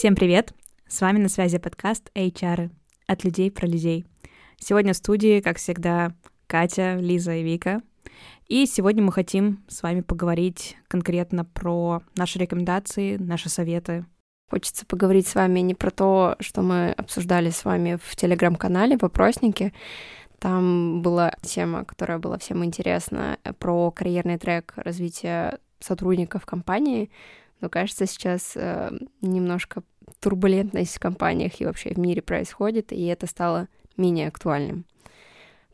Всем привет! С вами на связи подкаст HR от людей про людей. Сегодня в студии, как всегда, Катя, Лиза и Вика. И сегодня мы хотим с вами поговорить конкретно про наши рекомендации, наши советы. Хочется поговорить с вами не про то, что мы обсуждали с вами в телеграм-канале, в опроснике. Там была тема, которая была всем интересна, про карьерный трек развития сотрудников компании. Но кажется, сейчас э, немножко турбулентность в компаниях и вообще в мире происходит, и это стало менее актуальным.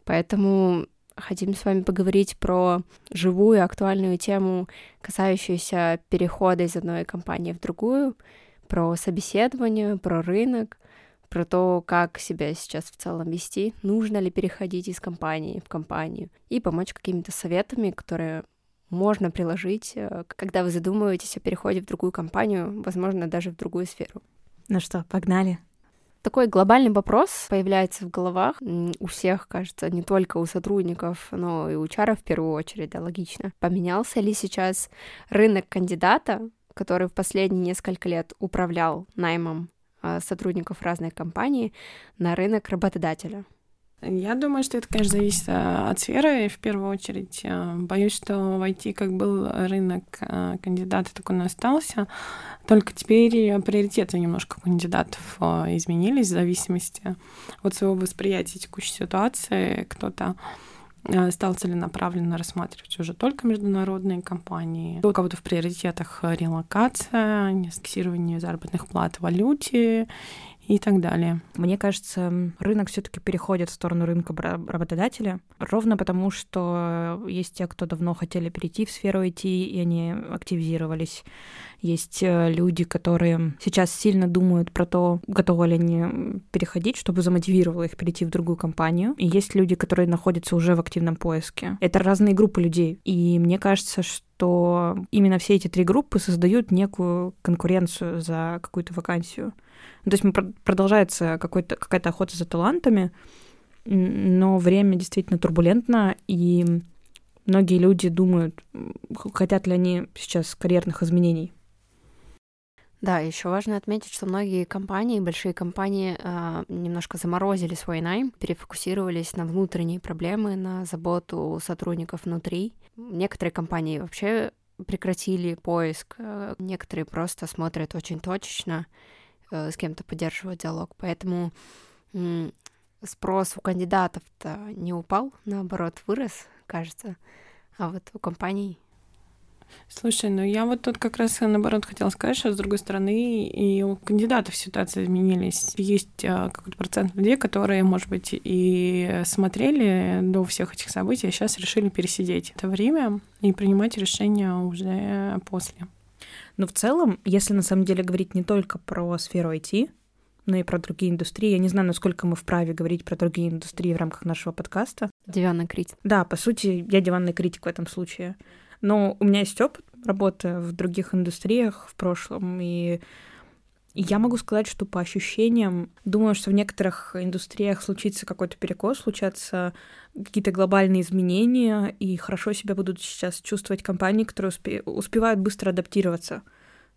Поэтому хотим с вами поговорить про живую актуальную тему, касающуюся перехода из одной компании в другую, про собеседование, про рынок, про то, как себя сейчас в целом вести, нужно ли переходить из компании в компанию, и помочь какими-то советами, которые можно приложить, э, когда вы задумываетесь о переходе в другую компанию, возможно, даже в другую сферу. Ну что, погнали? Такой глобальный вопрос появляется в головах у всех, кажется, не только у сотрудников, но и у чара в первую очередь, да, логично. Поменялся ли сейчас рынок кандидата, который в последние несколько лет управлял наймом а, сотрудников разной компании, на рынок работодателя? Я думаю, что это, конечно, зависит э, от сферы в первую очередь. Э, боюсь, что в IT как был рынок э, кандидата, так он и остался. Только теперь приоритеты немножко кандидатов изменились в зависимости от своего восприятия текущей ситуации. Кто-то стал целенаправленно рассматривать уже только международные компании. У кого-то в приоритетах релокация, фиксирование заработных плат в валюте и так далее. Мне кажется, рынок все-таки переходит в сторону рынка работодателя, ровно потому, что есть те, кто давно хотели перейти в сферу IT, и они активизировались. Есть э, люди, которые сейчас сильно думают про то, готовы ли они переходить, чтобы замотивировало их перейти в другую компанию. И есть люди, которые находятся уже в активном поиске. Это разные группы людей. И мне кажется, что именно все эти три группы создают некую конкуренцию за какую-то вакансию. То есть продолжается какая-то охота за талантами, но время действительно турбулентно, и многие люди думают, хотят ли они сейчас карьерных изменений. Да, еще важно отметить, что многие компании, большие компании, э, немножко заморозили свой найм, перефокусировались на внутренние проблемы, на заботу сотрудников внутри. Некоторые компании вообще прекратили поиск, э, некоторые просто смотрят очень точечно с кем-то поддерживать диалог. Поэтому спрос у кандидатов-то не упал, наоборот, вырос, кажется, а вот у компаний Слушай, ну я вот тут как раз наоборот хотела сказать, что с другой стороны и у кандидатов ситуация изменились. Есть а, какой-то процент людей, которые, может быть, и смотрели до всех этих событий, а сейчас решили пересидеть это время и принимать решения уже после. Но в целом, если на самом деле говорить не только про сферу IT, но и про другие индустрии. Я не знаю, насколько мы вправе говорить про другие индустрии в рамках нашего подкаста. Диванный критик. Да, по сути, я диванный критик в этом случае. Но у меня есть опыт работы в других индустриях в прошлом, и я могу сказать, что по ощущениям, думаю, что в некоторых индустриях случится какой-то перекос, случатся какие-то глобальные изменения, и хорошо себя будут сейчас чувствовать компании, которые успе- успевают быстро адаптироваться.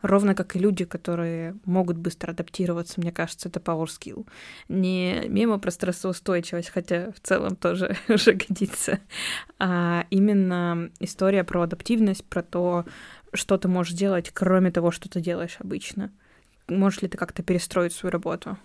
Ровно как и люди, которые могут быстро адаптироваться, мне кажется, это power skill. Не мимо про стрессоустойчивость, хотя в целом тоже уже годится, а именно история про адаптивность, про то, что ты можешь делать, кроме того, что ты делаешь обычно можешь ли ты как-то перестроить свою работу?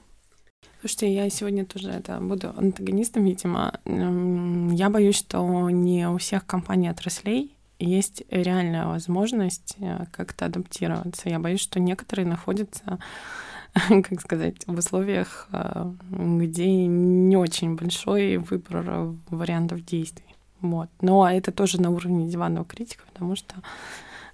Слушайте, я сегодня тоже это буду антагонистом, видимо. Я боюсь, что не у всех компаний отраслей есть реальная возможность э, как-то адаптироваться. Я боюсь, что некоторые находятся, как сказать, в условиях, э, где не очень большой выбор вариантов действий. Вот. Но это тоже на уровне диванного критика, потому что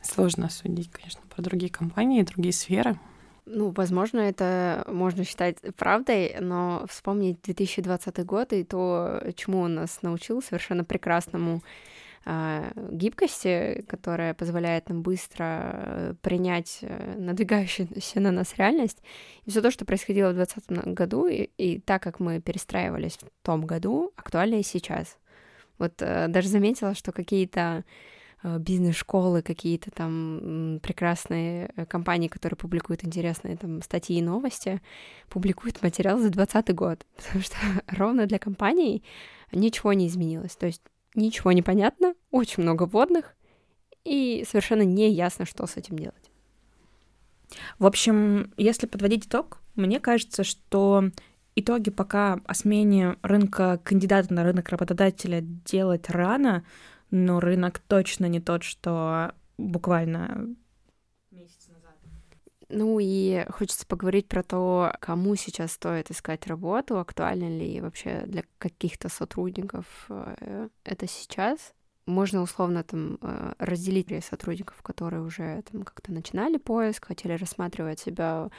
сложно судить, конечно, про другие компании, другие сферы. Ну, возможно, это можно считать правдой, но вспомнить 2020 год и то, чему он нас научил, совершенно прекрасному э, гибкости, которая позволяет нам быстро принять э, надвигающуюся на нас реальность. И все то, что происходило в 2020 году, и, и так как мы перестраивались в том году, актуально и сейчас. Вот э, даже заметила, что какие-то бизнес-школы, какие-то там прекрасные э, компании, которые публикуют интересные там статьи и новости, публикуют материал за 2020 год, потому что ровно для компаний ничего не изменилось. То есть ничего не понятно, очень много вводных, и совершенно не ясно, что с этим делать. В общем, если подводить итог, мне кажется, что итоги пока о смене рынка кандидата на рынок работодателя делать рано, но рынок точно не тот, что буквально месяц назад. Ну и хочется поговорить про то, кому сейчас стоит искать работу, актуально ли вообще для каких-то сотрудников э, это сейчас. Можно условно там э, разделить сотрудников, которые уже там как-то начинали поиск, хотели рассматривать себя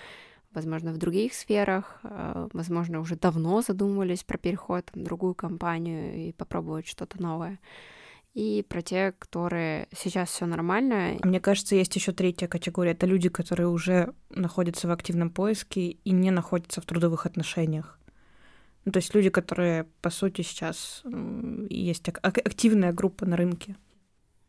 возможно, в других сферах, э, возможно, уже давно задумывались про переход в другую компанию и попробовать что-то новое. И про те, которые сейчас все нормально. Мне кажется, есть еще третья категория. Это люди, которые уже находятся в активном поиске и не находятся в трудовых отношениях. Ну, то есть люди, которые, по сути, сейчас есть активная группа на рынке.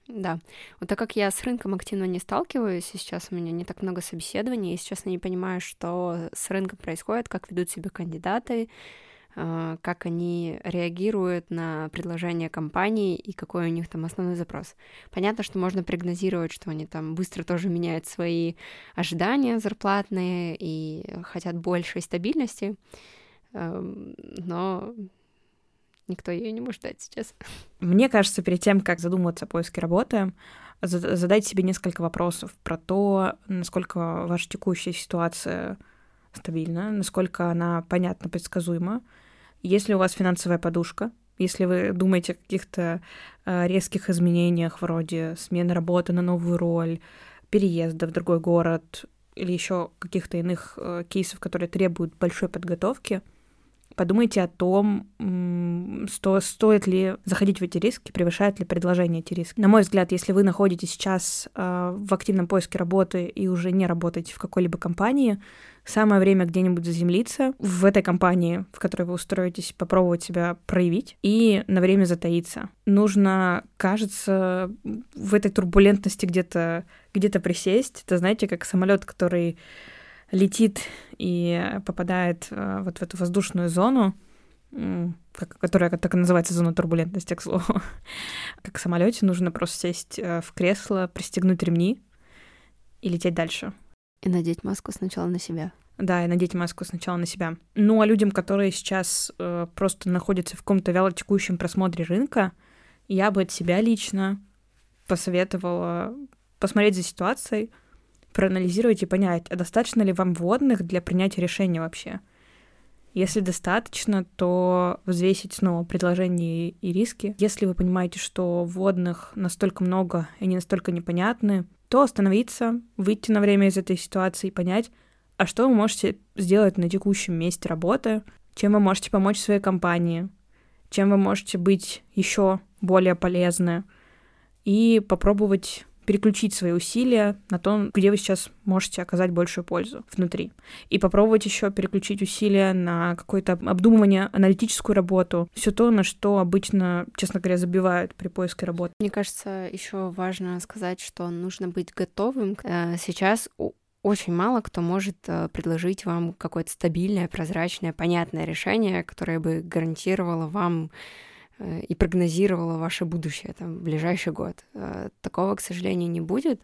Да. Вот так как я с рынком активно не сталкиваюсь, и сейчас у меня не так много собеседований, и сейчас я не понимаю, что с рынком происходит, как ведут себя кандидаты, как они реагируют на предложения компании и какой у них там основной запрос. Понятно, что можно прогнозировать, что они там быстро тоже меняют свои ожидания зарплатные и хотят большей стабильности, но никто ее не может дать сейчас. Мне кажется, перед тем, как задумываться о поиске работы, задайте себе несколько вопросов про то, насколько ваша текущая ситуация стабильна, насколько она понятна, предсказуема. Если у вас финансовая подушка, если вы думаете о каких-то э, резких изменениях вроде смены работы на новую роль, переезда в другой город или еще каких-то иных э, кейсов, которые требуют большой подготовки, Подумайте о том, сто, стоит ли заходить в эти риски, превышает ли предложение эти риски. На мой взгляд, если вы находитесь сейчас э, в активном поиске работы и уже не работаете в какой-либо компании, самое время где-нибудь заземлиться в этой компании, в которой вы устроитесь, попробовать себя проявить и на время затаиться. Нужно, кажется, в этой турбулентности где-то где присесть. Это, знаете, как самолет, который летит и попадает э, вот в эту воздушную зону, которая так и называется зона турбулентности, к слову. Как в самолете нужно просто сесть э, в кресло, пристегнуть ремни и лететь дальше. И надеть маску сначала на себя. Да, и надеть маску сначала на себя. Ну, а людям, которые сейчас э, просто находятся в каком-то вялотекущем просмотре рынка, я бы от себя лично посоветовала посмотреть за ситуацией, проанализировать и понять, а достаточно ли вам вводных для принятия решения вообще. Если достаточно, то взвесить снова предложения и риски. Если вы понимаете, что вводных настолько много и они настолько непонятны, то остановиться, выйти на время из этой ситуации и понять, а что вы можете сделать на текущем месте работы, чем вы можете помочь своей компании, чем вы можете быть еще более полезны, и попробовать переключить свои усилия на то, где вы сейчас можете оказать большую пользу внутри. И попробовать еще переключить усилия на какое-то обдумывание, аналитическую работу, все то, на что обычно, честно говоря, забивают при поиске работы. Мне кажется, еще важно сказать, что нужно быть готовым. Э, сейчас очень мало кто может э, предложить вам какое-то стабильное, прозрачное, понятное решение, которое бы гарантировало вам и прогнозировала ваше будущее там, в ближайший год. Э, такого, к сожалению, не будет,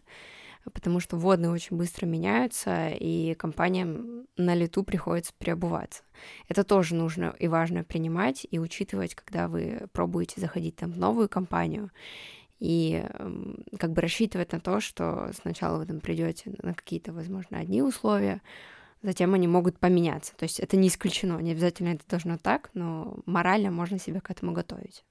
потому что водные очень быстро меняются, и компаниям на лету приходится переобуваться. Это тоже нужно и важно принимать и учитывать, когда вы пробуете заходить там, в новую компанию, и эм, как бы рассчитывать на то, что сначала вы там придете на какие-то, возможно, одни условия, затем они могут поменяться. То есть это не исключено, не обязательно это должно так, но морально можно себя к этому готовить.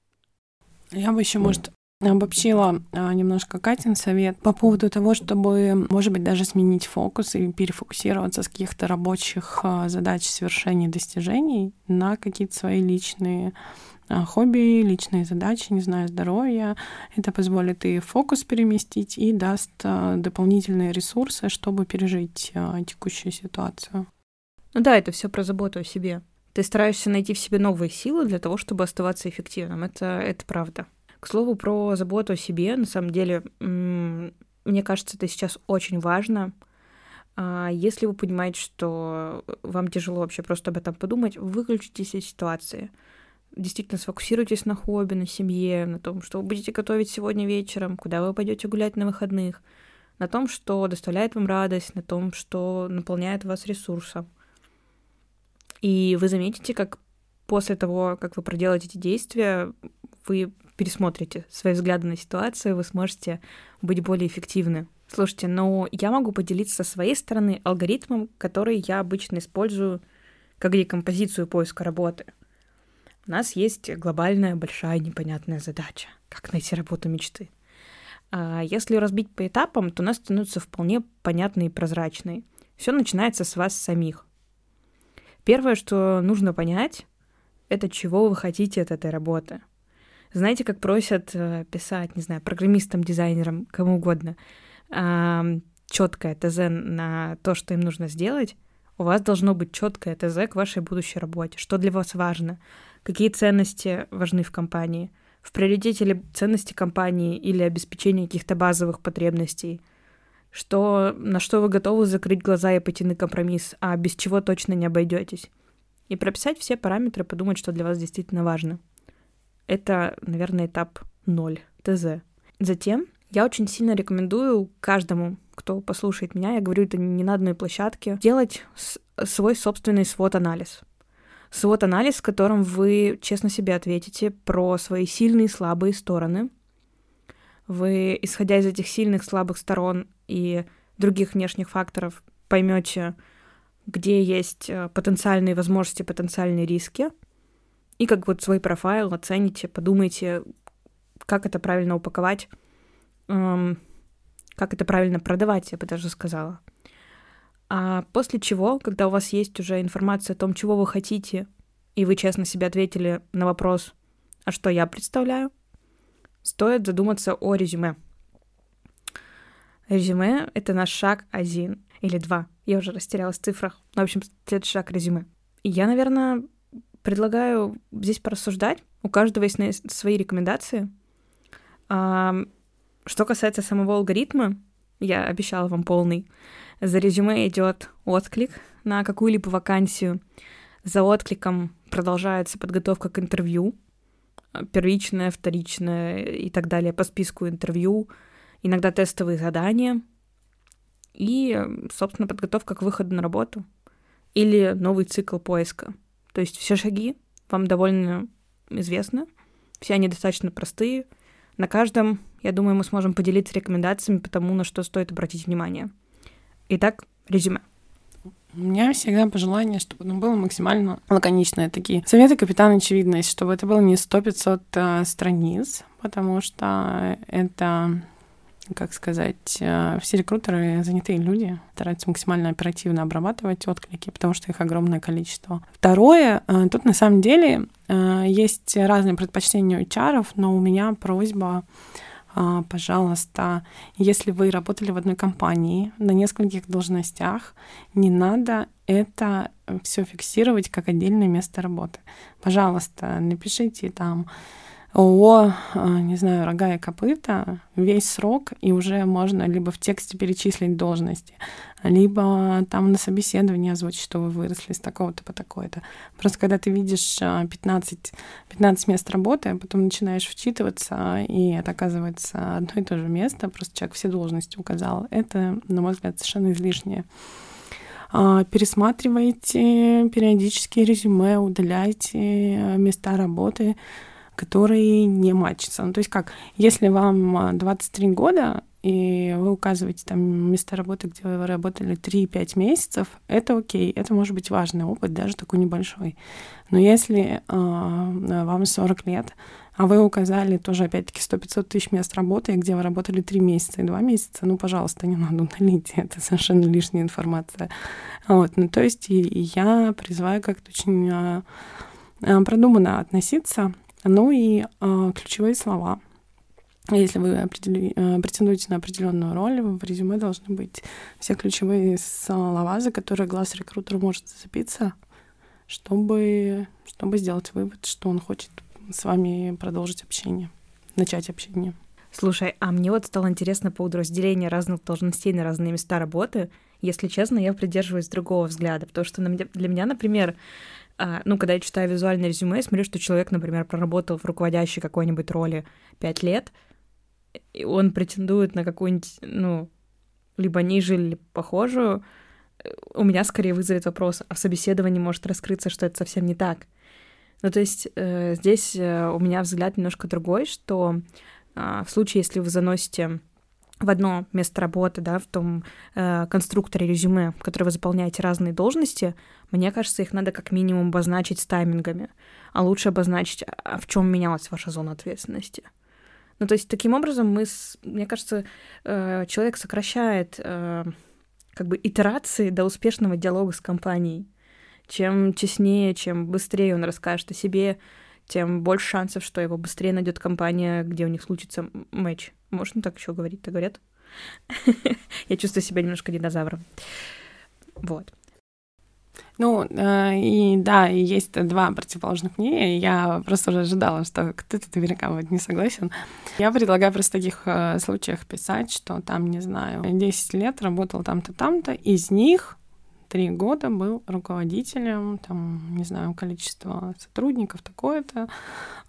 Я бы еще, может, обобщила а, немножко Катин совет по поводу того, чтобы, может быть, даже сменить фокус и перефокусироваться с каких-то рабочих а, задач, свершений, достижений на какие-то свои личные хобби, личные задачи, не знаю, здоровье. Это позволит и фокус переместить, и даст а, дополнительные ресурсы, чтобы пережить а, текущую ситуацию. Ну да, это все про заботу о себе. Ты стараешься найти в себе новые силы для того, чтобы оставаться эффективным. Это, это правда. К слову про заботу о себе, на самом деле, мне кажется, это сейчас очень важно. А, если вы понимаете, что вам тяжело вообще просто об этом подумать, выключитесь из ситуации. Действительно, сфокусируйтесь на хобби, на семье, на том, что вы будете готовить сегодня вечером, куда вы пойдете гулять на выходных, на том, что доставляет вам радость, на том, что наполняет вас ресурсом. И вы заметите, как после того, как вы проделаете эти действия, вы пересмотрите свои взгляды на ситуацию, вы сможете быть более эффективны. Слушайте, но я могу поделиться со своей стороны алгоритмом, который я обычно использую как декомпозицию поиска работы. У нас есть глобальная, большая, непонятная задача. Как найти работу мечты? А если разбить по этапам, то у нас становится вполне понятной и прозрачной. Все начинается с вас самих. Первое, что нужно понять, это чего вы хотите от этой работы. Знаете, как просят э, писать, не знаю, программистам, дизайнерам, кому угодно, четкое ТЗ на то, что им нужно сделать, у вас должно быть четкое ТЗ к вашей будущей работе. Что для вас важно? Какие ценности важны в компании? В приоритете ли ценности компании или обеспечение каких-то базовых потребностей? Что, на что вы готовы закрыть глаза и пойти на компромисс, а без чего точно не обойдетесь? И прописать все параметры, подумать, что для вас действительно важно. Это, наверное, этап 0, ТЗ. Затем я очень сильно рекомендую каждому, кто послушает меня, я говорю это не на одной площадке, делать свой собственный свод-анализ. Свод-анализ, в котором вы честно себе ответите про свои сильные и слабые стороны. Вы, исходя из этих сильных, слабых сторон и других внешних факторов, поймете, где есть э, потенциальные возможности, потенциальные риски, и как вот свой профайл оцените, подумайте, как это правильно упаковать эм, как это правильно продавать, я бы даже сказала. А после чего, когда у вас есть уже информация о том, чего вы хотите, и вы честно себе ответили на вопрос, а что я представляю, стоит задуматься о резюме. Резюме — это наш шаг один или два. Я уже растерялась в цифрах. Но, в общем, следующий шаг — резюме. Я, наверное, предлагаю здесь порассуждать. У каждого есть свои рекомендации. Что касается самого алгоритма, я обещала вам полный. За резюме идет отклик на какую-либо вакансию. За откликом продолжается подготовка к интервью, первичное, вторичное и так далее по списку интервью, иногда тестовые задания и, собственно, подготовка к выходу на работу или новый цикл поиска. То есть все шаги вам довольно известны, все они достаточно простые — на каждом, я думаю, мы сможем поделиться рекомендациями по тому, на что стоит обратить внимание. Итак, резюме. У меня всегда пожелание, чтобы оно было максимально лаконичное. Такие советы капитана очевидность, чтобы это было не 100-500 э, страниц, потому что это как сказать, э, все рекрутеры занятые люди, стараются максимально оперативно обрабатывать отклики, потому что их огромное количество. Второе, э, тут на самом деле есть разные предпочтения у HR, но у меня просьба пожалуйста, если вы работали в одной компании на нескольких должностях, не надо это все фиксировать как отдельное место работы. Пожалуйста, напишите там ООО, а, не знаю, рога и копыта, весь срок, и уже можно либо в тексте перечислить должности, либо там на собеседовании озвучить, что вы выросли с такого-то по такое-то. Просто когда ты видишь 15, а, 15 мест работы, а потом начинаешь вчитываться, и это оказывается одно и то же место, просто человек все должности указал, это, на мой взгляд, совершенно излишнее пересматривайте периодически резюме, удаляйте места работы, которые не матчатся. Ну, то есть как, если вам 23 а, года, и вы указываете там место работы, где вы работали 3-5 месяцев, это окей, это может быть важный опыт, даже такой небольшой. Но если э, вам 40 лет, а вы указали тоже, опять-таки, 100-500 тысяч мест работы, где вы работали 3 месяца и 2 месяца, ну, пожалуйста, не надо удалить, это совершенно лишняя информация. Вот, ну, то есть и, и я призываю как-то очень э, продуманно относиться ну и э, ключевые слова. Если вы определи, э, претендуете на определенную роль, в резюме должны быть все ключевые слова, за которые глаз рекрутера может зацепиться, чтобы, чтобы сделать вывод, что он хочет с вами продолжить общение. начать общение. Слушай, а мне вот стало интересно по поводу разделения разных должностей на разные места работы. Если честно, я придерживаюсь другого взгляда, потому что для меня, например, ну, когда я читаю визуальное резюме, я смотрю, что человек, например, проработал в руководящей какой-нибудь роли пять лет, и он претендует на какую-нибудь, ну, либо ниже, или похожую, у меня скорее вызовет вопрос, а в собеседовании может раскрыться, что это совсем не так. Ну, то есть э, здесь э, у меня взгляд немножко другой, что э, в случае, если вы заносите в одно место работы, да, в том э, конструкторе резюме, в котором вы заполняете разные должности, мне кажется, их надо как минимум обозначить с таймингами, а лучше обозначить, а в чем менялась ваша зона ответственности. Ну, то есть таким образом мы, с, мне кажется, э, человек сокращает э, как бы итерации до успешного диалога с компанией. Чем теснее, чем быстрее он расскажет о себе, тем больше шансов, что его быстрее найдет компания, где у них случится матч. Можно так еще говорить, так говорят? Я чувствую себя немножко динозавром. Вот. Ну, э, и да, есть два противоположных мнения. Я просто уже ожидала, что кто-то наверняка будет не согласен. Я предлагаю просто в таких э, случаях писать, что там, не знаю, 10 лет работал там-то, там-то, из них три года был руководителем, там, не знаю, количество сотрудников такое-то.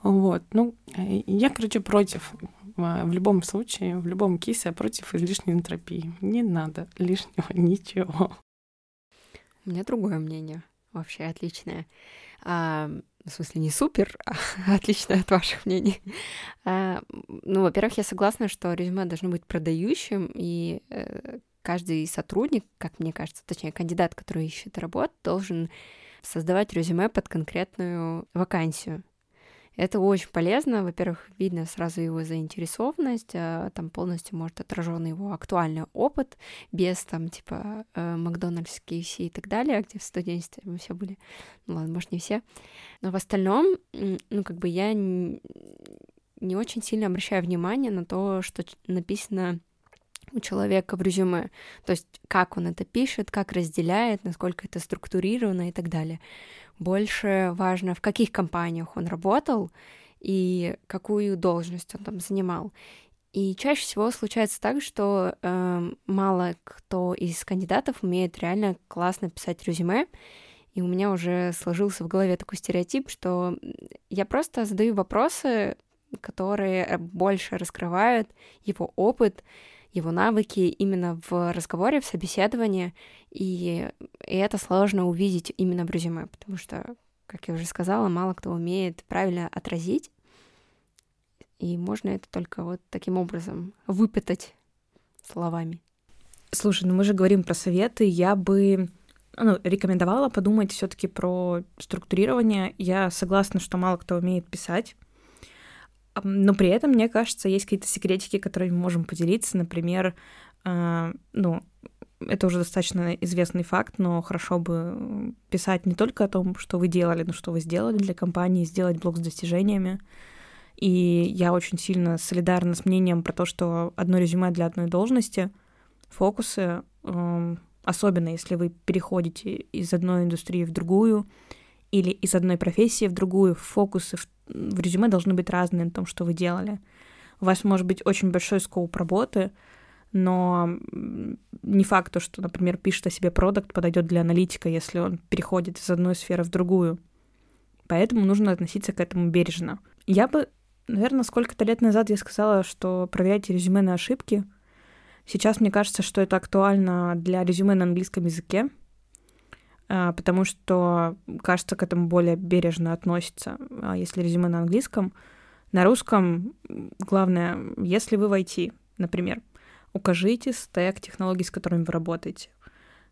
Вот. Ну, я, короче, против в любом случае, в любом кейсе я против излишней энтропии. Не надо лишнего ничего. У меня другое мнение, вообще отличное. А, в смысле, не супер, а отличное от ваших мнений. А, ну, во-первых, я согласна, что резюме должно быть продающим, и э, каждый сотрудник, как мне кажется, точнее, кандидат, который ищет работу, должен создавать резюме под конкретную вакансию. Это очень полезно. Во-первых, видно сразу его заинтересованность, а, там полностью может отражен его актуальный опыт, без там типа э, Макдональдс, KFC и так далее, где в студенчестве мы все были. Ну ладно, может, не все. Но в остальном, ну, как бы я не очень сильно обращаю внимание на то, что написано у человека в резюме. То есть как он это пишет, как разделяет, насколько это структурировано и так далее. Больше важно, в каких компаниях он работал и какую должность он там занимал. И чаще всего случается так, что э, мало кто из кандидатов умеет реально классно писать резюме. И у меня уже сложился в голове такой стереотип, что я просто задаю вопросы, которые больше раскрывают его опыт, его навыки именно в разговоре, в собеседовании, и, и это сложно увидеть именно в резюме, потому что, как я уже сказала, мало кто умеет правильно отразить, и можно это только вот таким образом выпытать словами. Слушай, ну мы же говорим про советы, я бы ну, рекомендовала подумать все-таки про структурирование. Я согласна, что мало кто умеет писать, но при этом, мне кажется, есть какие-то секретики, которыми мы можем поделиться. Например, э, ну, это уже достаточно известный факт, но хорошо бы писать не только о том, что вы делали, но что вы сделали для компании, сделать блог с достижениями. И я очень сильно солидарна с мнением про то, что одно резюме для одной должности, фокусы, э, особенно если вы переходите из одной индустрии в другую или из одной профессии в другую, фокусы в в резюме должны быть разные на том, что вы делали. У вас может быть очень большой скоп работы, но не факт, что, например, пишет о себе продукт, подойдет для аналитика, если он переходит из одной сферы в другую. Поэтому нужно относиться к этому бережно. Я бы, наверное, сколько-то лет назад я сказала, что проверяйте резюме на ошибки. Сейчас мне кажется, что это актуально для резюме на английском языке, потому что, кажется, к этому более бережно относится, а, если резюме на английском. На русском главное, если вы в IT, например, укажите стек технологий, с которыми вы работаете.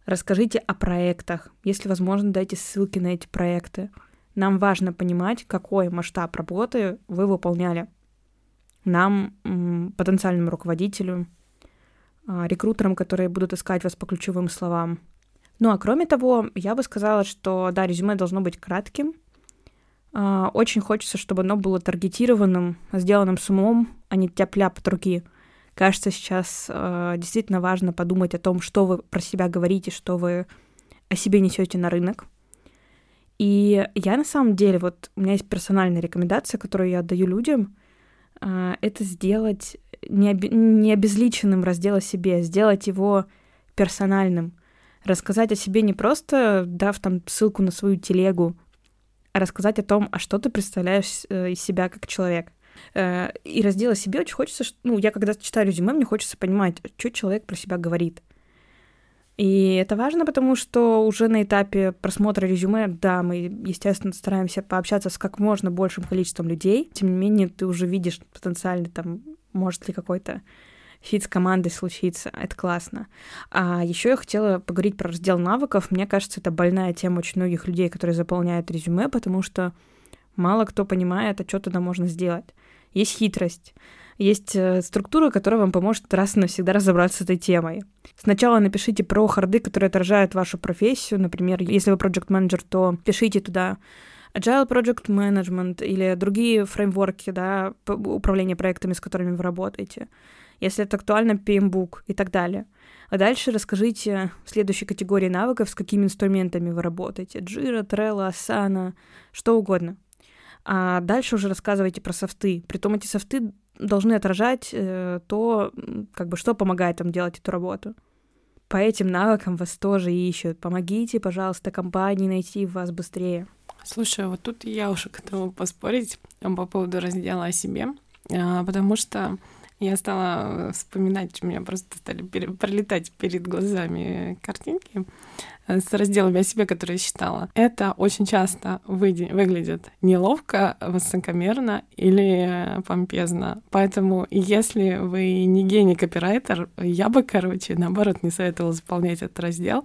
Расскажите о проектах. Если возможно, дайте ссылки на эти проекты. Нам важно понимать, какой масштаб работы вы выполняли. Нам, потенциальному руководителю, а, рекрутерам, которые будут искать вас по ключевым словам, ну а кроме того, я бы сказала, что да, резюме должно быть кратким. А, очень хочется, чтобы оно было таргетированным, сделанным с умом, а не тяп-ляп от руки. Кажется, сейчас э, действительно важно подумать о том, что вы про себя говорите, что вы о себе несете на рынок. И я на самом деле, вот у меня есть персональная рекомендация, которую я отдаю людям. а, это сделать не, об... не обезличенным раздел о себе, сделать его персональным. Рассказать о себе не просто, дав там ссылку на свою телегу, а рассказать о том, а что ты представляешь э, из себя как человек. Э, и раздел о себе очень хочется, ну, я когда читаю резюме, мне хочется понимать, что человек про себя говорит. И это важно, потому что уже на этапе просмотра резюме, да, мы, естественно, стараемся пообщаться с как можно большим количеством людей. Тем не менее, ты уже видишь потенциально там, может ли какой-то фит с командой случиться. Это классно. А еще я хотела поговорить про раздел навыков. Мне кажется, это больная тема очень многих людей, которые заполняют резюме, потому что мало кто понимает, а что туда можно сделать. Есть хитрость есть э, структура, которая вам поможет раз и навсегда разобраться с этой темой. Сначала напишите про харды, которые отражают вашу профессию. Например, если вы project менеджер то пишите туда Agile Project Management или другие фреймворки да, управления проектами, с которыми вы работаете. Если это актуально, PMBOK и так далее. А дальше расскажите в следующей категории навыков, с какими инструментами вы работаете. Jira, Trello, Asana, что угодно. А дальше уже рассказывайте про софты. Притом эти софты должны отражать э, то, как бы, что помогает вам делать эту работу. По этим навыкам вас тоже ищут. Помогите, пожалуйста, компании найти вас быстрее. Слушай, вот тут я уже готова поспорить по поводу раздела о себе, а, потому что я стала вспоминать, у меня просто стали пролетать перед глазами картинки Э, с разделами о себе, которые я считала. Это очень часто выглядит неловко, высокомерно или помпезно. Поэтому, если вы не гений копирайтер, я бы, короче, наоборот, не советовала заполнять этот раздел,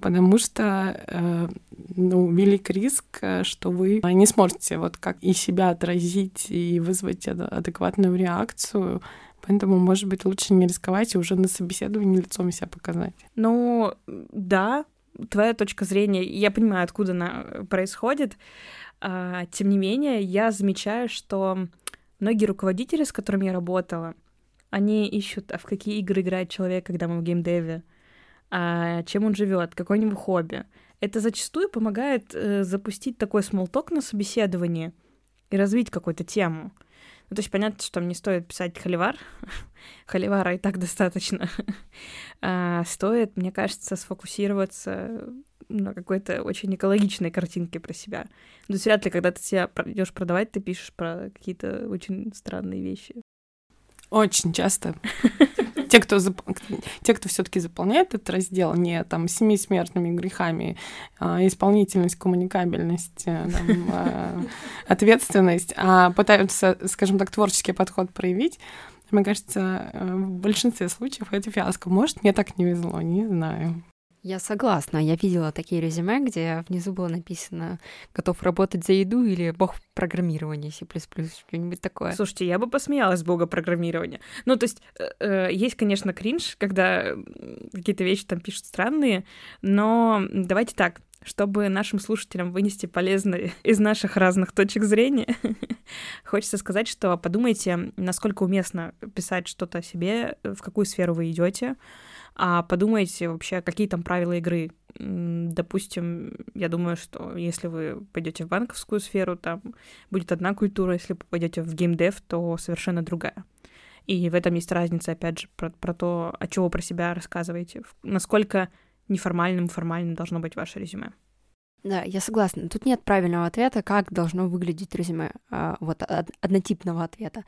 потому что э, ну, велик риск, что вы не сможете вот как и себя отразить и вызвать адекватную реакцию, Поэтому, может быть, лучше не рисковать и уже на собеседовании лицом себя показать. Ну, да, твоя точка зрения, я понимаю, откуда она происходит. А, тем не менее, я замечаю, что многие руководители, с которыми я работала, они ищут, а в какие игры играет человек, когда мы в геймдеве, а чем он живет, какое у него хобби. Это зачастую помогает э, запустить такой смолток на собеседовании и развить какую-то тему. Ну, то есть понятно, что мне стоит писать холивар. Холивара и так достаточно. а, стоит, мне кажется, сфокусироваться на какой-то очень экологичной картинке про себя. Ну, вряд ли, когда ты себя идешь продавать, ты пишешь про какие-то очень странные вещи. Очень часто. Те, кто, зап... Те, кто все-таки заполняет этот раздел, не там семи смертными грехами, а, исполнительность, коммуникабельность, э, там, а, ответственность, а пытаются, скажем так, творческий подход проявить, мне кажется, э, в большинстве случаев это фиаско. Может, мне так не везло, не знаю. Я согласна. Я видела такие резюме, где внизу было написано «готов работать за еду» или «бог программирования C++», что-нибудь такое. Слушайте, я бы посмеялась бога программирования. Ну, то есть, э, э, есть, конечно, кринж, когда какие-то вещи там пишут странные, но давайте так, чтобы нашим слушателям вынести полезное из наших разных точек зрения, хочется сказать, что подумайте, насколько уместно писать что-то о себе, в какую сферу вы идете, а подумайте вообще, какие там правила игры. Допустим, я думаю, что если вы пойдете в банковскую сферу, там будет одна культура, если пойдете в геймдев, то совершенно другая. И в этом есть разница, опять же, про, про то, о чем вы про себя рассказываете, насколько неформальным формальным должно быть ваше резюме. Да, я согласна. Тут нет правильного ответа, как должно выглядеть резюме, а, вот однотипного ответа.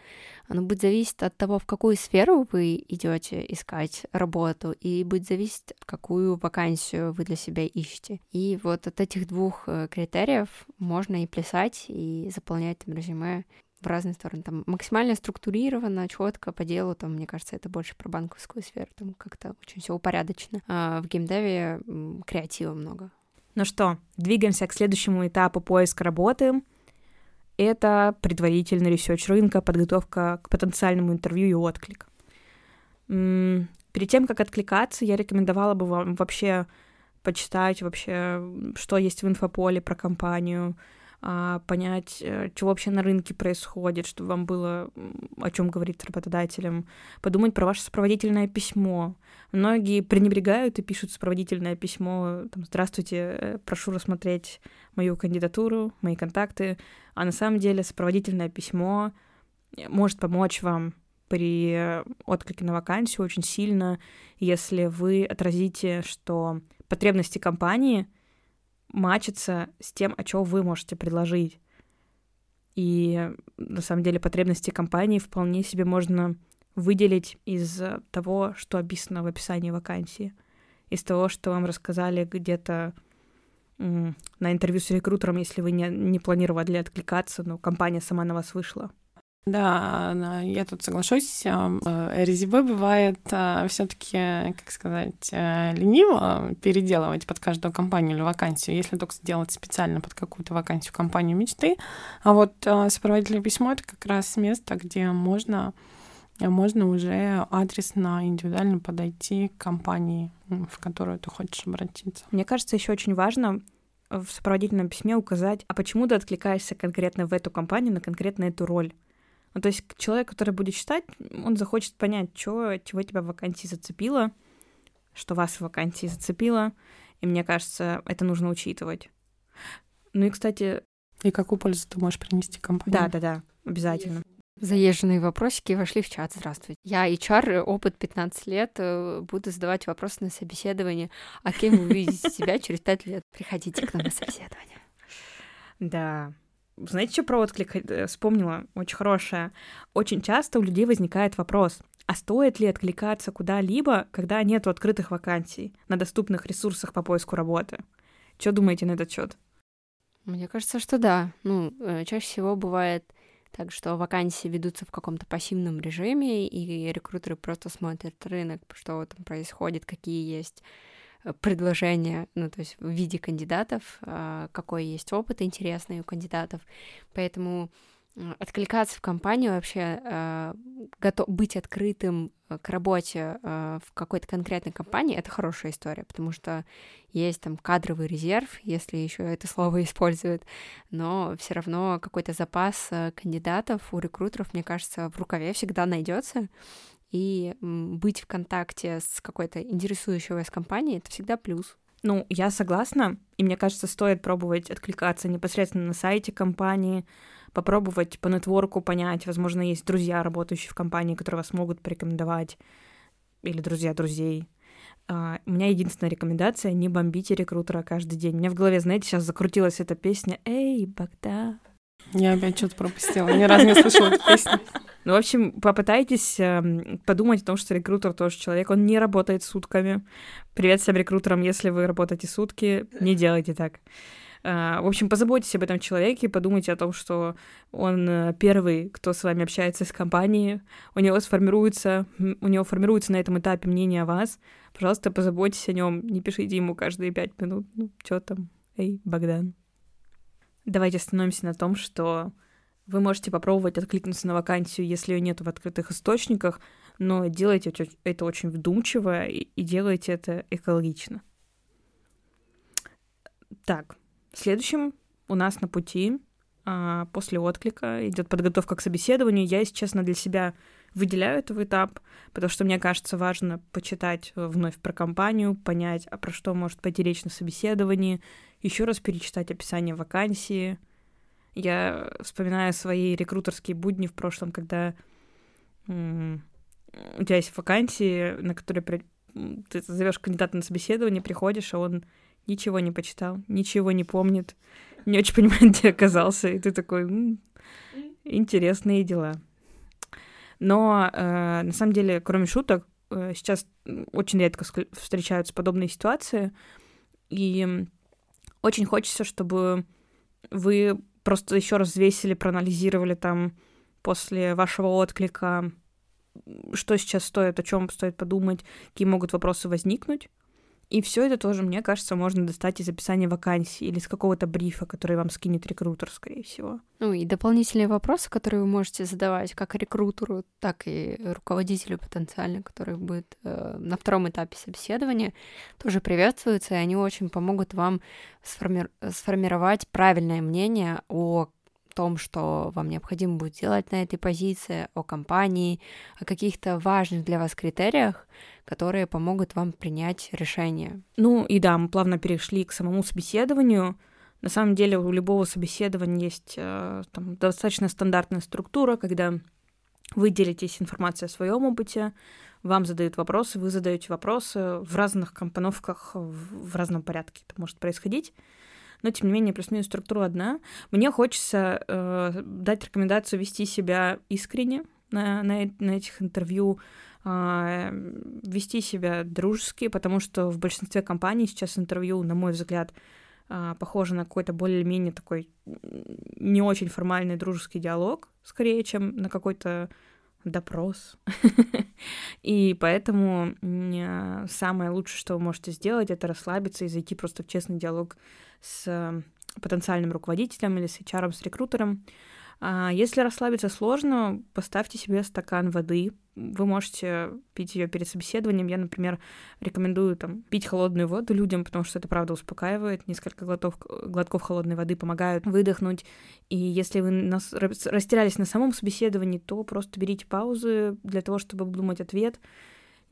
Оно будет зависеть от того, в какую сферу вы идете искать работу, и будет зависеть, какую вакансию вы для себя ищете. И вот от этих двух э, критериев можно и плясать, и заполнять там резюме в разные стороны. Там максимально структурировано, четко по делу, там, мне кажется, это больше про банковскую сферу, там как-то очень все упорядочено. А в геймдеве креатива много. Ну что, двигаемся к следующему этапу поиска работы. Это предварительный research рынка, подготовка к потенциальному интервью и отклик. Перед тем, как откликаться, я рекомендовала бы вам вообще почитать вообще, что есть в инфополе про компанию, понять, э, что вообще на рынке происходит, чтобы вам было о чем говорить с работодателем, подумать про ваше сопроводительное письмо. Многие пренебрегают и пишут сопроводительное письмо, там, здравствуйте, э, прошу рассмотреть мою кандидатуру, мои контакты, а на самом деле сопроводительное письмо может помочь вам при отклике на вакансию очень сильно, если вы отразите, что потребности компании мачатся с тем, о чем вы можете предложить. И на самом деле потребности компании вполне себе можно выделить из того, что описано в описании вакансии, из того, что вам рассказали где-то на интервью с рекрутером, если вы не, не планировали откликаться, но компания сама на вас вышла. Да, я тут соглашусь. Э, резюме бывает э, все таки как сказать, э, лениво переделывать под каждую компанию или вакансию, если только сделать специально под какую-то вакансию компанию мечты. А вот сопроводительное письмо — это как раз место, где можно можно уже адресно, индивидуально подойти к компании, в которую ты хочешь обратиться. Мне кажется, еще очень важно в сопроводительном письме указать, а почему ты откликаешься конкретно в эту компанию на конкретно эту роль. Ну, то есть человек, который будет читать, он захочет понять, что, чего тебя в вакансии зацепило, что вас в вакансии зацепило, и мне кажется, это нужно учитывать. Ну и, кстати... И какую пользу ты можешь принести компании? Да, да, да, обязательно. Заезженные вопросики вошли в чат. Здравствуйте. Я HR, опыт 15 лет, э, буду задавать вопросы на собеседование. А кем вы видите себя через 5 лет? Приходите к нам на собеседование. Да, знаете, что про отклик э, вспомнила? Очень хорошая. Очень часто у людей возникает вопрос, а стоит ли откликаться куда-либо, когда нет открытых вакансий на доступных ресурсах по поиску работы? Что думаете на этот счет? Мне кажется, что да. Ну, э, чаще всего бывает так, что вакансии ведутся в каком-то пассивном режиме, и рекрутеры просто смотрят рынок, что там происходит, какие есть предложения, ну, то есть в виде кандидатов, а, какой есть опыт интересный у кандидатов. Поэтому откликаться в компанию вообще, а, готов, быть открытым э, к работе а, в какой-то конкретной компании, это хорошая история, потому что есть там кадровый резерв, если еще это слово используют, но все равно какой-то запас э, кандидатов у рекрутеров, мне кажется, в рукаве всегда найдется, и быть в контакте с какой-то интересующей вас компанией — это всегда плюс. Ну, я согласна, и мне кажется, стоит пробовать откликаться непосредственно на сайте компании, попробовать по нетворку понять, возможно, есть друзья, работающие в компании, которые вас могут порекомендовать, или друзья друзей. Uh, у меня единственная рекомендация — не бомбите рекрутера каждый день. У меня в голове, знаете, сейчас закрутилась эта песня «Эй, Богдан». Я опять что-то пропустила, ни разу не слышала эту песню. Ну, в общем, попытайтесь э, подумать о том, что рекрутер тоже человек, он не работает сутками. Привет всем рекрутерам, если вы работаете сутки, не делайте так. Uh, в общем, позаботьтесь об этом человеке, подумайте о том, что он э, первый, кто с вами общается с компанией, у него сформируется, у него формируется на этом этапе мнение о вас. Пожалуйста, позаботьтесь о нем, не пишите ему каждые пять минут, ну, что там, эй, Богдан. Давайте остановимся на том, что вы можете попробовать откликнуться на вакансию, если ее нет в открытых источниках, но делайте это очень вдумчиво и, делайте это экологично. Так, следующим у нас на пути а, после отклика идет подготовка к собеседованию. Я, если честно, для себя выделяю этот этап, потому что мне кажется важно почитать вновь про компанию, понять, а про что может пойти речь на собеседовании, еще раз перечитать описание вакансии — я вспоминаю свои рекрутерские будни в прошлом, когда у тебя есть вакансии, на которые ты зовешь кандидата на собеседование, приходишь, а он ничего не почитал, ничего не помнит, не очень понимает, где оказался, и ты такой, м-м, интересные дела. Но э, на самом деле, кроме шуток, э, сейчас очень редко встречаются подобные ситуации, и очень хочется, чтобы вы просто еще раз взвесили, проанализировали там после вашего отклика, что сейчас стоит, о чем стоит подумать, какие могут вопросы возникнуть. И все это тоже, мне кажется, можно достать из описания вакансии или из какого-то брифа, который вам скинет рекрутер, скорее всего. Ну и дополнительные вопросы, которые вы можете задавать как рекрутеру, так и руководителю потенциально, который будет э, на втором этапе собеседования, тоже приветствуются, и они очень помогут вам сформи- сформировать правильное мнение о том, что вам необходимо будет делать на этой позиции, о компании, о каких-то важных для вас критериях, которые помогут вам принять решение. Ну и да, мы плавно перешли к самому собеседованию. На самом деле у любого собеседования есть э, там, достаточно стандартная структура, когда Вы делитесь информацией о своем опыте, вам задают вопросы, вы задаете вопросы в разных компоновках, в разном порядке это может происходить. Но, тем не менее, плюс-минус структура одна. Мне хочется э, дать рекомендацию вести себя искренне на, на, на этих интервью, э, вести себя дружески, потому что в большинстве компаний сейчас интервью, на мой взгляд, э, похоже на какой-то более-менее такой не очень формальный дружеский диалог, скорее, чем на какой-то допрос. и поэтому самое лучшее, что вы можете сделать, это расслабиться и зайти просто в честный диалог с потенциальным руководителем или с HR, с рекрутером. А если расслабиться сложно, поставьте себе стакан воды. Вы можете пить ее перед собеседованием. Я, например, рекомендую там, пить холодную воду людям, потому что это правда успокаивает. Несколько глотков, глотков холодной воды помогают выдохнуть. И если вы нас, растерялись на самом собеседовании, то просто берите паузы для того, чтобы обдумать ответ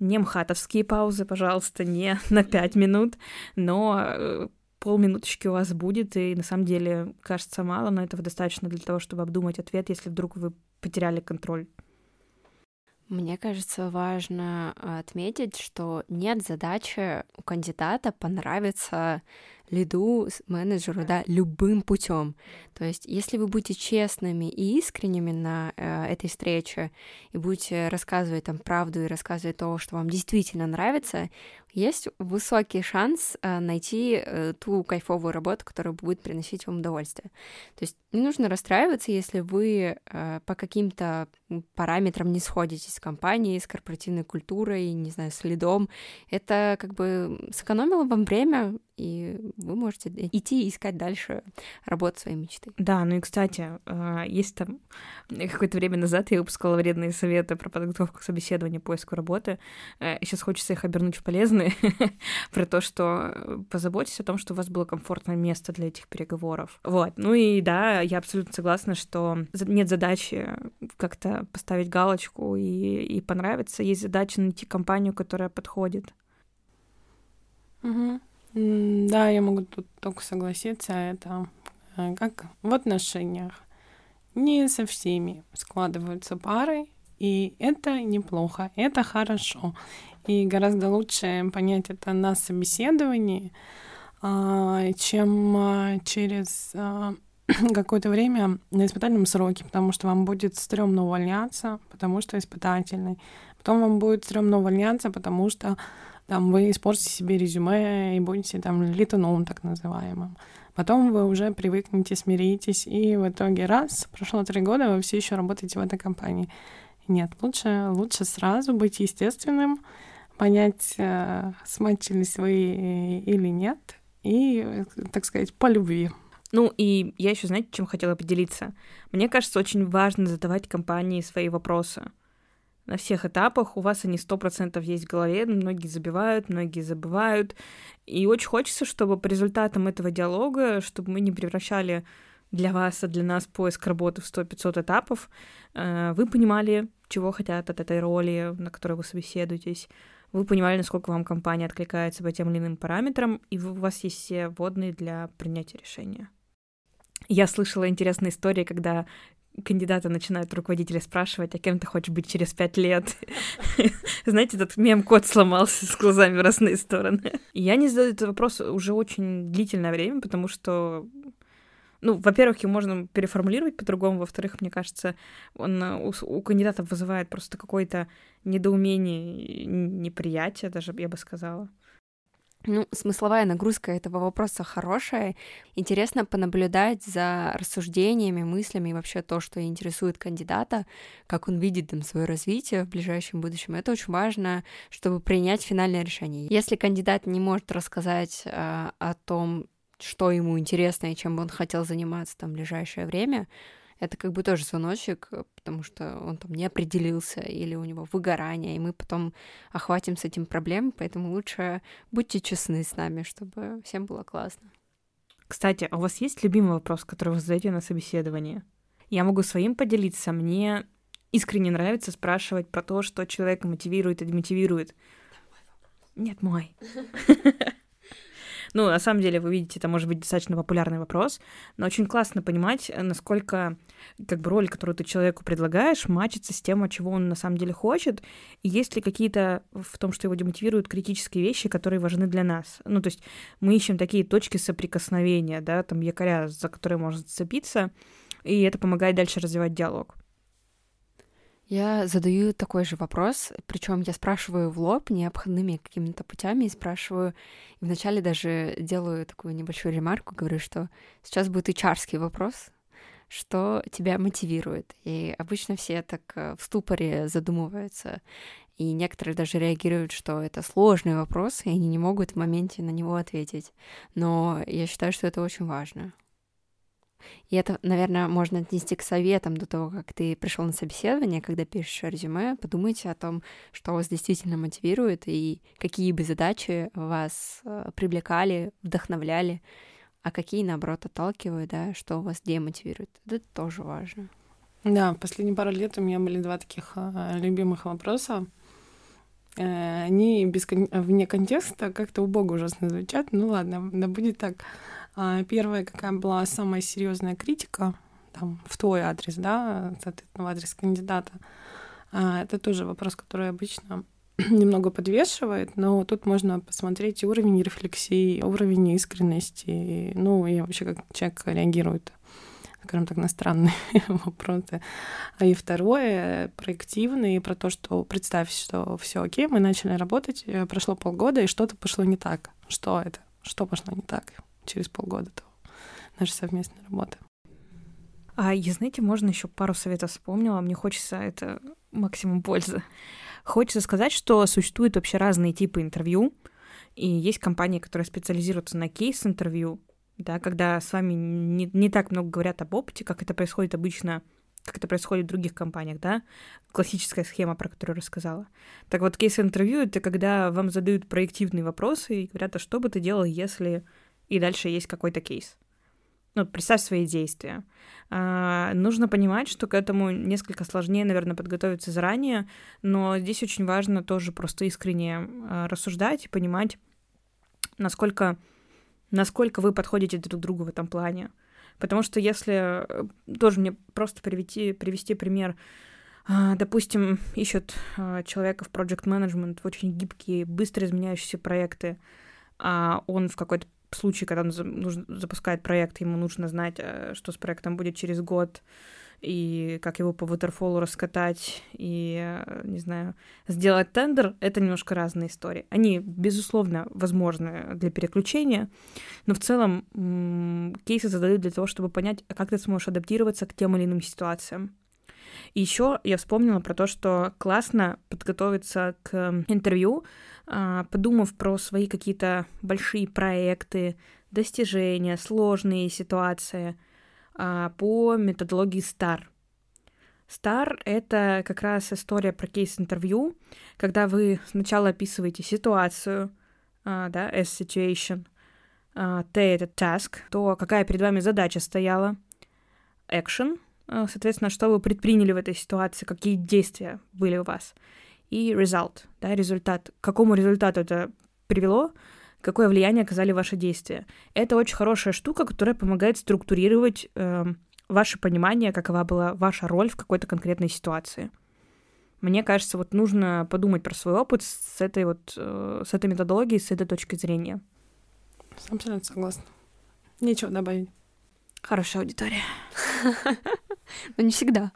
не мхатовские паузы, пожалуйста, не на пять минут, но э, полминуточки у вас будет, и на самом деле кажется мало, но этого достаточно для того, чтобы обдумать ответ, если вдруг вы потеряли контроль. Мне кажется, важно отметить, что нет задачи у кандидата понравиться лиду, менеджеру, да, любым путем. То есть, если вы будете честными и искренними на э, этой встрече и будете рассказывать там правду и рассказывать то, что вам действительно нравится, есть высокий шанс э, найти э, ту кайфовую работу, которая будет приносить вам удовольствие. То есть не нужно расстраиваться, если вы э, по каким-то параметрам не сходитесь с компанией, с корпоративной культурой, не знаю, с лидом. Это как бы сэкономило вам время, и вы можете идти и искать дальше работу своей мечты. Да, ну и, кстати, э, есть там какое-то время назад я выпускала вредные советы про подготовку к собеседованию, поиску работы. Сейчас хочется их обернуть в полезные, про то, что позаботьтесь о том, что у вас было комфортное место для этих переговоров. Вот. Ну и да, я абсолютно согласна, что нет задачи как-то поставить галочку и, и понравиться. Есть задача найти компанию, которая подходит. Угу. Да, я могу тут только согласиться. Это э, как в отношениях. Не со всеми складываются пары, и это неплохо, это хорошо. И гораздо лучше понять это на собеседовании, а, чем а, через а, какое-то время на испытательном сроке, потому что вам будет стрёмно увольняться, потому что испытательный. Потом вам будет стрёмно увольняться, потому что там вы испортите себе резюме и будете там летуном так называемым. Потом вы уже привыкнете, смиритесь, и в итоге раз, прошло три года, вы все еще работаете в этой компании. Нет, лучше, лучше сразу быть естественным, понять, э, смачились вы или нет, и, так сказать, по любви. Ну и я еще, знаете, чем хотела поделиться? Мне кажется, очень важно задавать компании свои вопросы. На всех этапах у вас они сто процентов есть в голове, многие забивают, многие забывают. И очень хочется, чтобы по результатам этого диалога, чтобы мы не превращали для вас, а для нас поиск работы в 100-500 этапов, э, вы понимали, чего хотят от этой роли, на которой вы собеседуетесь, вы понимали, насколько вам компания откликается по тем или иным параметрам, и у вас есть все водные для принятия решения. Я слышала интересные истории, когда кандидаты начинают руководители спрашивать, а кем ты хочешь быть через пять лет. Знаете, этот мем-код сломался с глазами в разные стороны. я не задаю этот вопрос уже очень длительное время, потому что ну, во-первых, его можно переформулировать по-другому, во-вторых, мне кажется, он у, у кандидатов вызывает просто какое-то недоумение, неприятие даже, я бы сказала. Ну, смысловая нагрузка этого вопроса хорошая. Интересно понаблюдать за рассуждениями, мыслями и вообще то, что интересует кандидата, как он видит там свое развитие в ближайшем будущем. Это очень важно, чтобы принять финальное решение. Если кандидат не может рассказать э, о том, что ему интересно и чем бы он хотел заниматься там в ближайшее время, это как бы тоже звоночек, э, потому что он там не определился или у него выгорание, и мы потом охватим с этим проблем, поэтому лучше будьте честны с нами, чтобы всем было классно. Кстати, а у вас есть любимый вопрос, который вы задаете на собеседовании? Я могу своим поделиться. Мне искренне нравится спрашивать про то, что человека мотивирует и демотивирует. Нет, мой. Ну, на самом деле, вы видите, это может быть достаточно популярный вопрос, но очень классно понимать, насколько как бы роль, которую ты человеку предлагаешь, мачится с тем, чего он на самом деле хочет, и есть ли какие-то в том, что его демотивируют критические вещи, которые важны для нас. Ну, то есть мы ищем такие точки соприкосновения, да, там якоря, за которые можно зацепиться, и это помогает дальше развивать диалог. Я задаю такой же вопрос, причем я спрашиваю в лоб, не обходными какими-то путями, и спрашиваю, и вначале даже делаю такую небольшую ремарку, говорю, что сейчас будет ичарский вопрос, что тебя мотивирует. И обычно все так э, в ступоре задумываются, и некоторые даже реагируют, что это сложный вопрос, и они не могут в моменте на него ответить. Но я считаю, что это очень важно. И это, наверное, можно отнести к советам до того, как ты пришел на собеседование, когда пишешь резюме, подумайте о том, что вас действительно мотивирует и какие бы задачи вас э, привлекали, вдохновляли, а какие, наоборот, отталкивают, да, что вас демотивирует. Это тоже важно. Да, в последние пару лет у меня были два таких э, любимых вопроса. Э, они без, вне контекста как-то убого ужасно звучат. Ну ладно, да будет так. А, первая, какая была самая серьезная критика там, в твой адрес, да, соответственно, в адрес кандидата, а, это тоже вопрос, который обычно немного подвешивает, но тут можно посмотреть уровень рефлексии, уровень искренности, ну и вообще как человек реагирует скажем так, на странные вопросы. А и второе, проективный, про то, что представь, что все окей, мы начали работать, э, прошло полгода, и что-то пошло не так. Что это? Что пошло не так? через полгода до нашей совместной работы. А я, знаете, можно еще пару советов вспомнила. Мне хочется это максимум пользы. Хочется сказать, что существуют вообще разные типы интервью, и есть компании, которые специализируются на кейс-интервью, да, когда с вами не, не так много говорят об опыте, как это происходит обычно как это происходит в других компаниях, да, классическая схема, про которую рассказала. Так вот, кейс-интервью — это когда вам задают проективные вопросы и говорят, а что бы ты делал, если и дальше есть какой-то кейс. Ну, представь свои действия. А, нужно понимать, что к этому несколько сложнее, наверное, подготовиться заранее, но здесь очень важно тоже просто искренне а, рассуждать и понимать, насколько, насколько вы подходите друг другу в этом плане. Потому что если э, тоже мне просто привести, привести пример, а, допустим, ищут а, человека в project management очень гибкие, быстро изменяющиеся проекты, а он в какой-то случае, когда он запускает проект, ему нужно знать, э, что с проектом будет через год, и как его по waterfall раскатать, и, э, не знаю, сделать тендер, это немножко разные истории. Они, безусловно, возможны для переключения, но в целом кейсы задают для того, чтобы понять, как ты сможешь адаптироваться к тем или иным ситуациям. И еще я вспомнила про то, что классно подготовиться к интервью, а, подумав про свои какие-то большие проекты, достижения, сложные ситуации а, по методологии STAR. STAR — это как раз история про кейс-интервью, когда вы сначала описываете ситуацию, а, да, as situation, T — это task, то какая перед вами задача стояла, action — соответственно, что вы предприняли в этой ситуации, какие действия были у вас, и result, да, результат, к какому результату это привело, какое влияние оказали ваши действия. Это очень хорошая штука, которая помогает структурировать э, ваше понимание, какова была ваша роль в какой-то конкретной ситуации. Мне кажется, вот нужно подумать про свой опыт с этой вот, э, с этой методологией, с этой точки зрения. Абсолютно согласна. Нечего добавить. Хорошая аудитория. Но не всегда.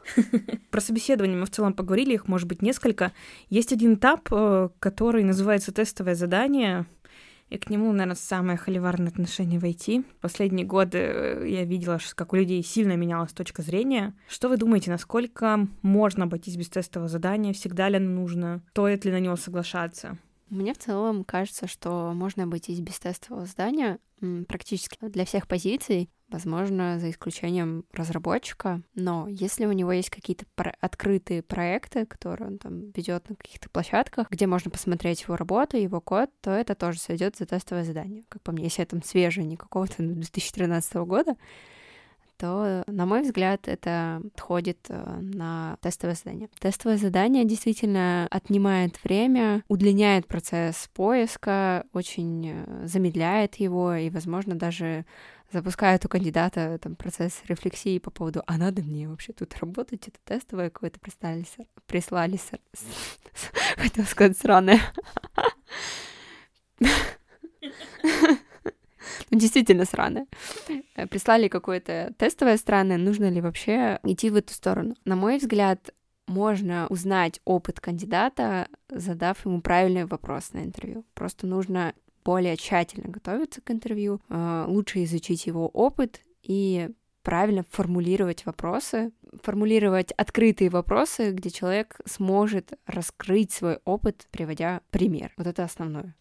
Про собеседование мы в целом поговорили, их может быть несколько. Есть один этап, э, который называется тестовое задание, и к нему, наверное, самое холиварное отношение в IT. Последние годы э, я видела, как у людей сильно менялась точка зрения. Что вы думаете, насколько можно обойтись без тестового задания? Всегда ли оно нужно? Стоит ли на него соглашаться? Мне в целом кажется, что можно обойтись без тестового задания практически для всех позиций возможно, за исключением разработчика, но если у него есть какие-то про- открытые проекты, которые он там ведет на каких-то площадках, где можно посмотреть его работу, его код, то это тоже сойдет за тестовое задание. Как по мне, если я там свежая, не какого-то 2013 года, то, на мой взгляд, это отходит э, на тестовое задание. Тестовое задание действительно отнимает время, удлиняет процесс поиска, очень э, замедляет его и, возможно, даже запускает у кандидата там, процесс рефлексии по поводу, а надо мне вообще тут работать, это тестовое какое-то прислали, прислали, хотел сказать сраное. Ну, действительно сраное. Э, прислали какое-то тестовое странное, нужно ли вообще идти в эту сторону. На мой взгляд, можно узнать опыт кандидата, задав ему правильный вопрос на интервью. Просто нужно более тщательно готовиться к интервью, э, лучше изучить его опыт и правильно формулировать вопросы, формулировать открытые вопросы, где человек сможет раскрыть свой опыт, приводя пример. Вот это основное.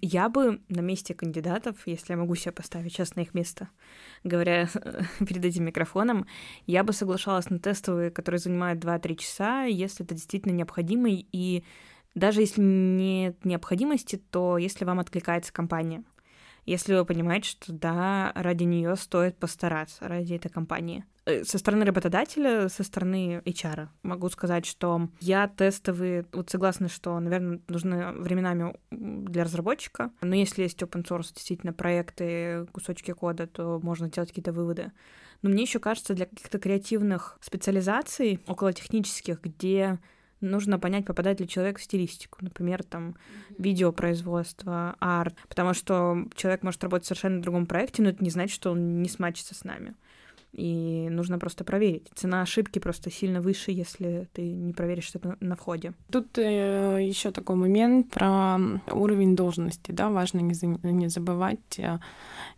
Я бы на месте кандидатов, если я могу себя поставить сейчас на их место, говоря перед этим микрофоном, я бы соглашалась на тестовые, которые занимают 2-3 часа, если это действительно необходимо, и даже если нет необходимости, то если вам откликается компания если вы понимаете, что да, ради нее стоит постараться, ради этой компании. Э, со стороны работодателя, со стороны HR могу сказать, что я тестовые, вот согласна, что, наверное, нужны временами для разработчика, но если есть open source, действительно, проекты, кусочки кода, то можно делать какие-то выводы. Но мне еще кажется, для каких-то креативных специализаций, около технических, где нужно понять, попадает ли человек в стилистику, например, там видеопроизводство, арт, потому что человек может работать в совершенно другом проекте, но это не значит, что он не смачится с нами и нужно просто проверить. Цена ошибки просто сильно выше, если ты не проверишь что-то на входе. Тут э, еще такой момент про уровень должности, да, важно не, за, не забывать, э,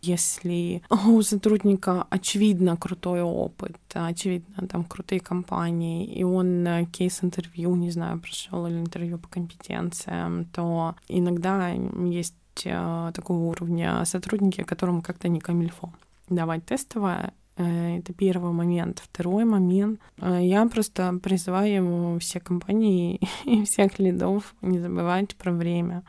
если у сотрудника очевидно крутой опыт, очевидно там крутые компании, и он э, кейс-интервью, не знаю, прошел или интервью по компетенциям, то иногда есть э, такого уровня сотрудники, которым как-то не камильфо давать тестовое, это первый момент. Второй момент. Э, я просто призываю все компании и всех лидов не забывать про время.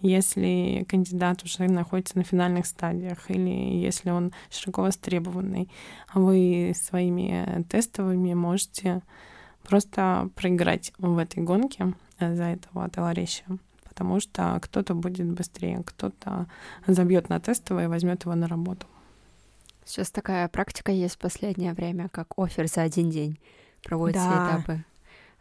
Если кандидат уже находится на финальных стадиях или если он широко востребованный, вы своими тестовыми можете просто проиграть в этой гонке за этого товарища потому что кто-то будет быстрее, кто-то забьет на тестовое и возьмет его на работу. Сейчас такая практика есть в последнее время, как офер за один день. Проводятся да. этапы.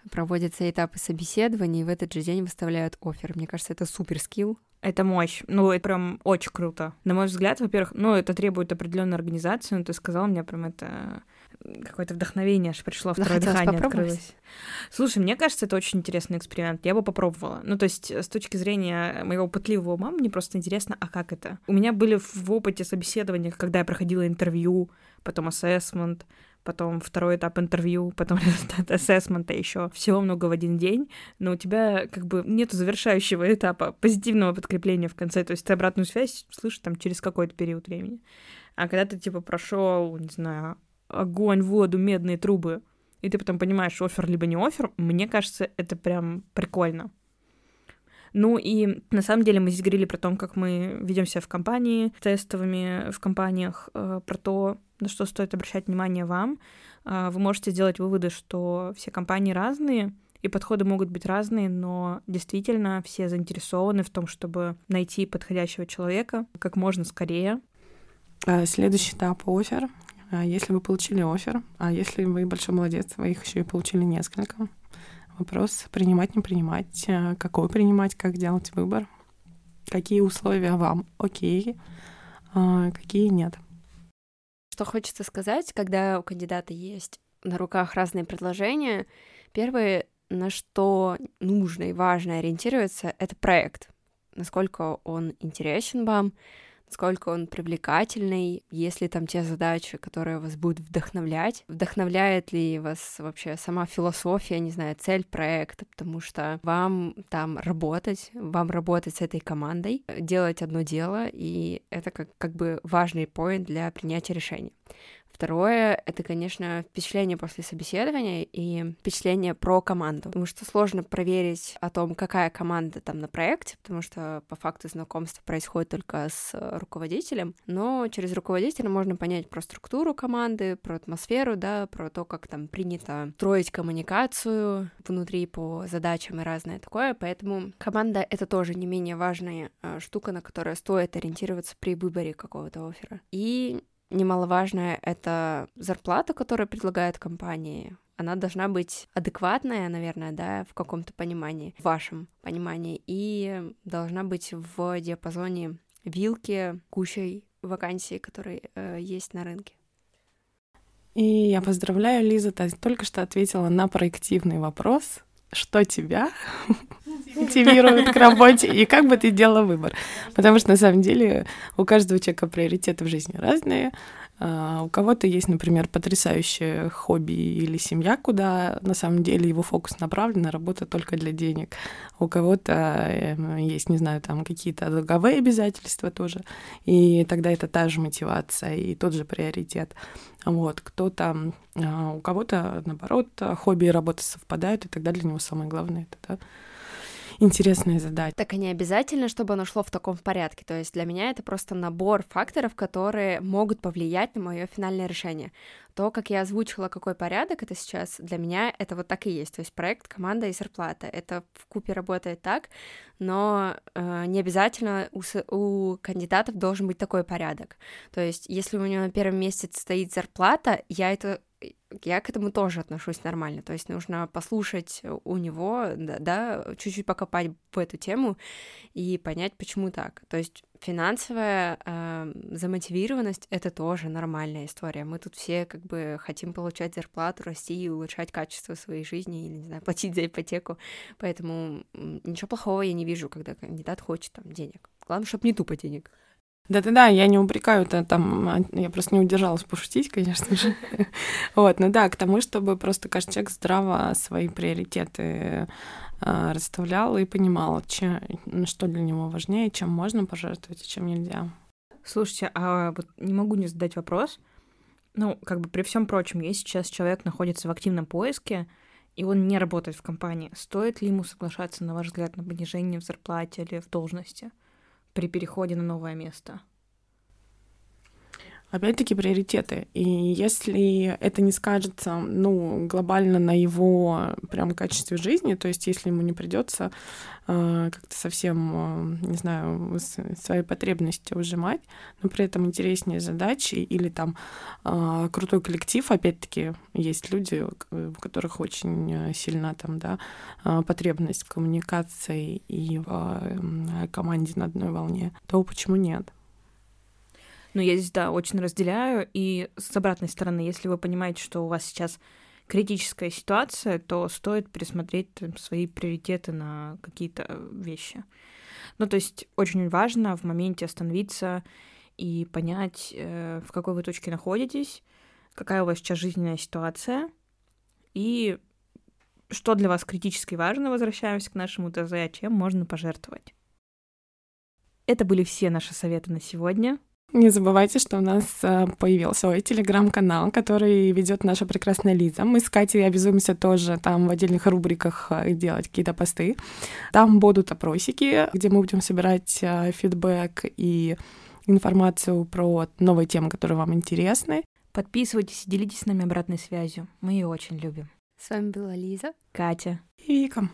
Проводятся этапы собеседований, и в этот же день выставляют офер. Мне кажется, это супер скилл. Это мощь. Ну, это прям очень круто. На мой взгляд, во-первых, ну, это требует определенной организации, но ты сказал мне прям это какое-то вдохновение аж пришло, второе дыхание открылось. Слушай, мне кажется, это очень интересный эксперимент. Я бы попробовала. Ну, то есть, с точки зрения моего пытливого ума, мне просто интересно, а как это? У меня были в опыте собеседования, когда я проходила интервью, потом ассессмент, потом второй этап интервью, потом результат ассессмента еще. Всего много в один день, но у тебя как бы нет завершающего этапа позитивного подкрепления в конце, то есть ты обратную связь слышишь там через какой-то период времени. А когда ты типа прошел, не знаю, огонь, воду, медные трубы, и ты потом понимаешь, офер либо не офер, мне кажется, это прям прикольно. Ну и на самом деле мы здесь говорили про то, как мы ведем себя в компании, тестовыми в компаниях, э, про то, на что стоит обращать внимание вам. Э, вы можете сделать выводы, что все компании разные, и подходы могут быть разные, но действительно все заинтересованы в том, чтобы найти подходящего человека как можно скорее. А, следующий этап офер. А если вы получили офер, а если вы большой молодец, вы их еще и получили несколько, вопрос принимать, не принимать, э, какой принимать, как делать выбор, какие условия вам окей, а какие нет. Что хочется сказать, когда у кандидата есть на руках разные предложения, первое, на что нужно и важно ориентироваться, это проект. Насколько он интересен вам, насколько он привлекательный, есть ли там те задачи, которые вас будут вдохновлять, вдохновляет ли вас вообще сама философия, не знаю, цель проекта, потому что вам там работать, вам работать с этой командой, делать одно дело, и это как, как бы важный поинт для принятия решений. Второе — это, конечно, впечатление после собеседования и впечатление про команду, потому что сложно проверить о том, какая команда там на проекте, потому что по факту знакомства происходит только с руководителем, но через руководителя можно понять про структуру команды, про атмосферу, да, про то, как там принято строить коммуникацию внутри по задачам и разное такое, поэтому команда — это тоже не менее важная э, штука, на которую стоит ориентироваться при выборе какого-то оффера. И немаловажное — это зарплата, которую предлагает компания. Она должна быть адекватная, наверное, да, в каком-то понимании, в вашем понимании, и должна быть в диапазоне вилки кучей вакансий, которые э, есть на рынке. И я поздравляю, Лиза, ты только что ответила на проективный вопрос, что тебя мотивирует к работе и как бы ты делала выбор. Потому что на самом деле у каждого человека приоритеты в жизни разные. А, у кого-то есть, например, потрясающее хобби или семья, куда на самом деле его фокус направлен на работу только для денег. У кого-то эм, есть, не знаю, там какие-то долговые обязательства тоже, и тогда это та же мотивация и тот же приоритет. Вот, кто-то, а, у кого-то, наоборот, хобби и работа совпадают, и тогда для него самое главное это да, интересные задачи. Так и не обязательно, чтобы оно шло в таком порядке. То есть для меня это просто набор факторов, которые могут повлиять на мое финальное решение. То, как я озвучила, какой порядок это сейчас, для меня это вот так и есть. То есть проект, команда и зарплата. Это в купе работает так, но э, не обязательно у, у кандидатов должен быть такой порядок. То есть если у него на первом месте стоит зарплата, я это я к этому тоже отношусь нормально. То есть нужно послушать у него, да, чуть-чуть покопать в эту тему и понять, почему так. То есть финансовая э, замотивированность это тоже нормальная история. Мы тут все как бы хотим получать зарплату, расти и улучшать качество своей жизни или, не знаю, платить за ипотеку. Поэтому ничего плохого я не вижу, когда кандидат хочет там денег. Главное, чтобы не тупо денег. Да-да-да, я не упрекаю, это там, а, я просто не удержалась пошутить, конечно же. Вот, ну да, к тому, чтобы просто каждый человек здраво свои приоритеты а, расставлял и понимал, чем, что для него важнее, чем можно пожертвовать, и чем нельзя. Слушайте, а вот не могу не задать вопрос. Ну, как бы при всем прочем, если сейчас человек находится в активном поиске, и он не работает в компании, стоит ли ему соглашаться, на ваш взгляд, на понижение в зарплате или в должности? При переходе на новое место? Опять-таки приоритеты. И если это не скажется, ну, глобально на его прям качестве жизни, то есть если ему не придется э, как-то совсем, э, не знаю, свои потребности ужимать, но при этом интереснее задачи или там э, крутой коллектив, опять-таки есть люди, у которых очень сильна там, да, э, потребность в коммуникации и в э, команде на одной волне, то почему нет? Но я здесь, да, очень разделяю. И с обратной стороны, если вы понимаете, что у вас сейчас критическая ситуация, то стоит пересмотреть там, свои приоритеты на какие-то вещи. Ну, то есть очень важно в моменте остановиться и понять, э, в какой вы точке находитесь, какая у вас сейчас жизненная ситуация, и что для вас критически важно, возвращаемся к нашему ТЗ, а чем можно пожертвовать. Это были все наши советы на сегодня. Не забывайте, что у нас э, появился свой телеграм-канал, который ведет наша прекрасная Лиза. Мы с Катей обязуемся тоже там в отдельных рубриках э, делать какие-то посты. Там будут опросики, где мы будем собирать э, фидбэк и информацию про новые темы, которые вам интересны. Подписывайтесь и делитесь с нами обратной связью. Мы ее очень любим. С вами была Лиза, Катя и Вика.